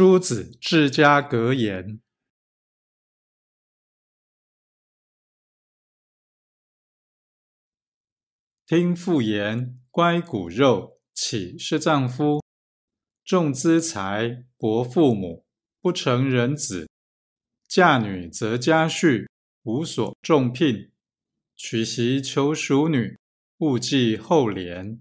诸子治家格言：听父言，乖骨肉，岂是丈夫？重资财，薄父母，不成人子。嫁女则家婿，无所重聘。娶媳求淑女，勿计后怜。